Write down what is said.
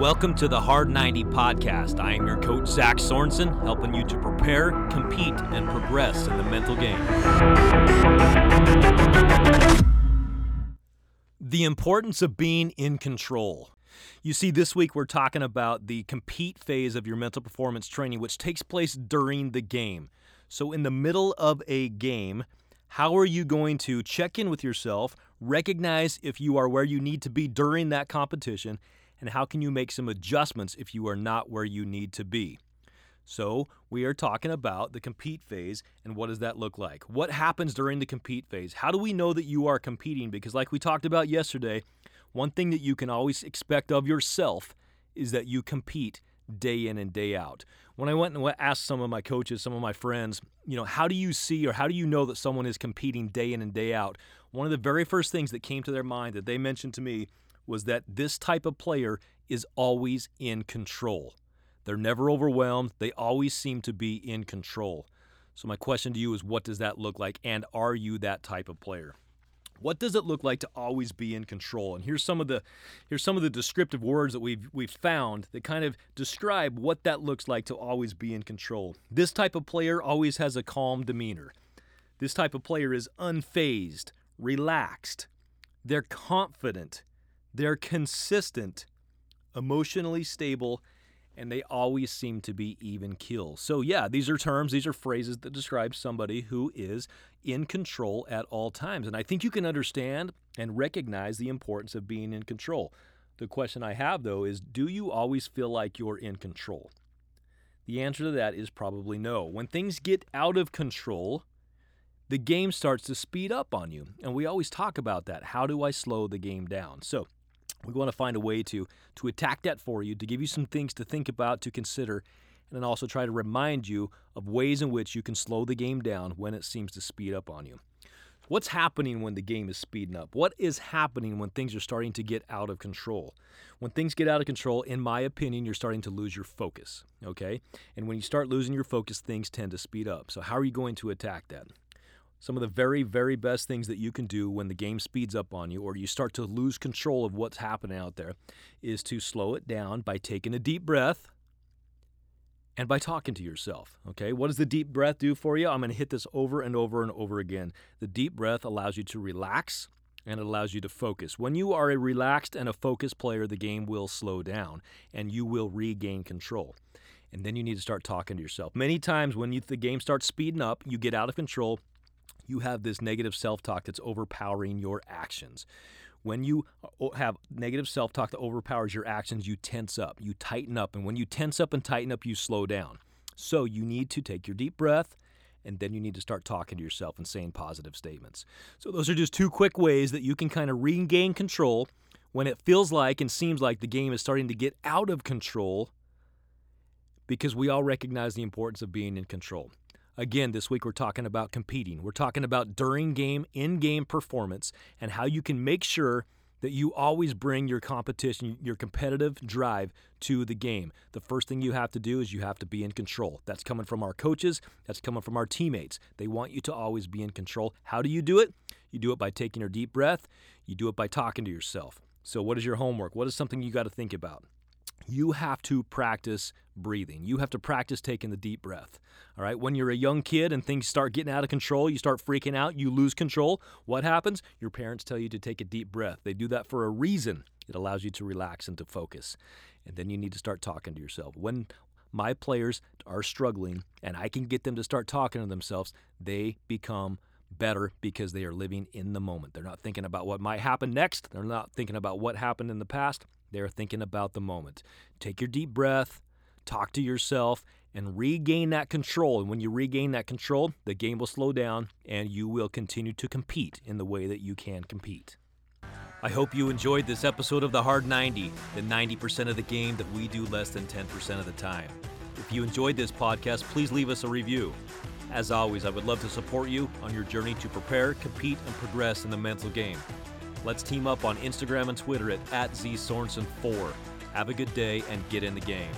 Welcome to the Hard 90 podcast. I am your coach, Zach Sorensen, helping you to prepare, compete, and progress in the mental game. The importance of being in control. You see, this week we're talking about the compete phase of your mental performance training, which takes place during the game. So, in the middle of a game, how are you going to check in with yourself, recognize if you are where you need to be during that competition, and how can you make some adjustments if you are not where you need to be? So, we are talking about the compete phase and what does that look like? What happens during the compete phase? How do we know that you are competing? Because, like we talked about yesterday, one thing that you can always expect of yourself is that you compete day in and day out. When I went and asked some of my coaches, some of my friends, you know, how do you see or how do you know that someone is competing day in and day out? One of the very first things that came to their mind that they mentioned to me was that this type of player is always in control. They're never overwhelmed, they always seem to be in control. So, my question to you is what does that look like, and are you that type of player? What does it look like to always be in control? And here's some of the here's some of the descriptive words that we've we've found that kind of describe what that looks like to always be in control. This type of player always has a calm demeanor. This type of player is unfazed, relaxed. They're confident. They're consistent, emotionally stable, and they always seem to be even kill. So, yeah, these are terms, these are phrases that describe somebody who is in control at all times. And I think you can understand and recognize the importance of being in control. The question I have, though, is do you always feel like you're in control? The answer to that is probably no. When things get out of control, the game starts to speed up on you. And we always talk about that. How do I slow the game down? So, we want to find a way to to attack that for you to give you some things to think about to consider and then also try to remind you of ways in which you can slow the game down when it seems to speed up on you. What's happening when the game is speeding up? What is happening when things are starting to get out of control? When things get out of control in my opinion you're starting to lose your focus okay? And when you start losing your focus things tend to speed up. So how are you going to attack that some of the very, very best things that you can do when the game speeds up on you or you start to lose control of what's happening out there is to slow it down by taking a deep breath and by talking to yourself. Okay, what does the deep breath do for you? I'm going to hit this over and over and over again. The deep breath allows you to relax and it allows you to focus. When you are a relaxed and a focused player, the game will slow down and you will regain control. And then you need to start talking to yourself. Many times when you, the game starts speeding up, you get out of control you have this negative self talk that's overpowering your actions. When you uh, have negative self talk that overpowers your actions, you tense up, you tighten up. And when you tense up and tighten up, you slow down. So you need to take your deep breath and then you need to start talking to yourself and saying positive statements. So those are just two quick ways that you can kind of regain control when it feels like and seems like the game is starting to get out of control because we all recognize the importance of being in control. Again, this week we're talking about competing. We're talking about during game, in game performance, and how you can make sure that you always bring your competition, your competitive drive to the game. The first thing you have to do is you have to be in control. That's coming from our coaches, that's coming from our teammates. They want you to always be in control. How do you do it? You do it by taking a deep breath, you do it by talking to yourself. So, what is your homework? What is something you got to think about? You have to practice breathing. You have to practice taking the deep breath. All right. When you're a young kid and things start getting out of control, you start freaking out, you lose control. What happens? Your parents tell you to take a deep breath. They do that for a reason. It allows you to relax and to focus. And then you need to start talking to yourself. When my players are struggling and I can get them to start talking to themselves, they become better because they are living in the moment. They're not thinking about what might happen next. They're not thinking about what happened in the past. They're thinking about the moment. Take your deep breath, talk to yourself, and regain that control. And when you regain that control, the game will slow down and you will continue to compete in the way that you can compete. I hope you enjoyed this episode of The Hard 90, the 90% of the game that we do less than 10% of the time. If you enjoyed this podcast, please leave us a review. As always, I would love to support you on your journey to prepare, compete, and progress in the mental game. Let's team up on Instagram and Twitter at, at ZSorensen4. Have a good day and get in the game.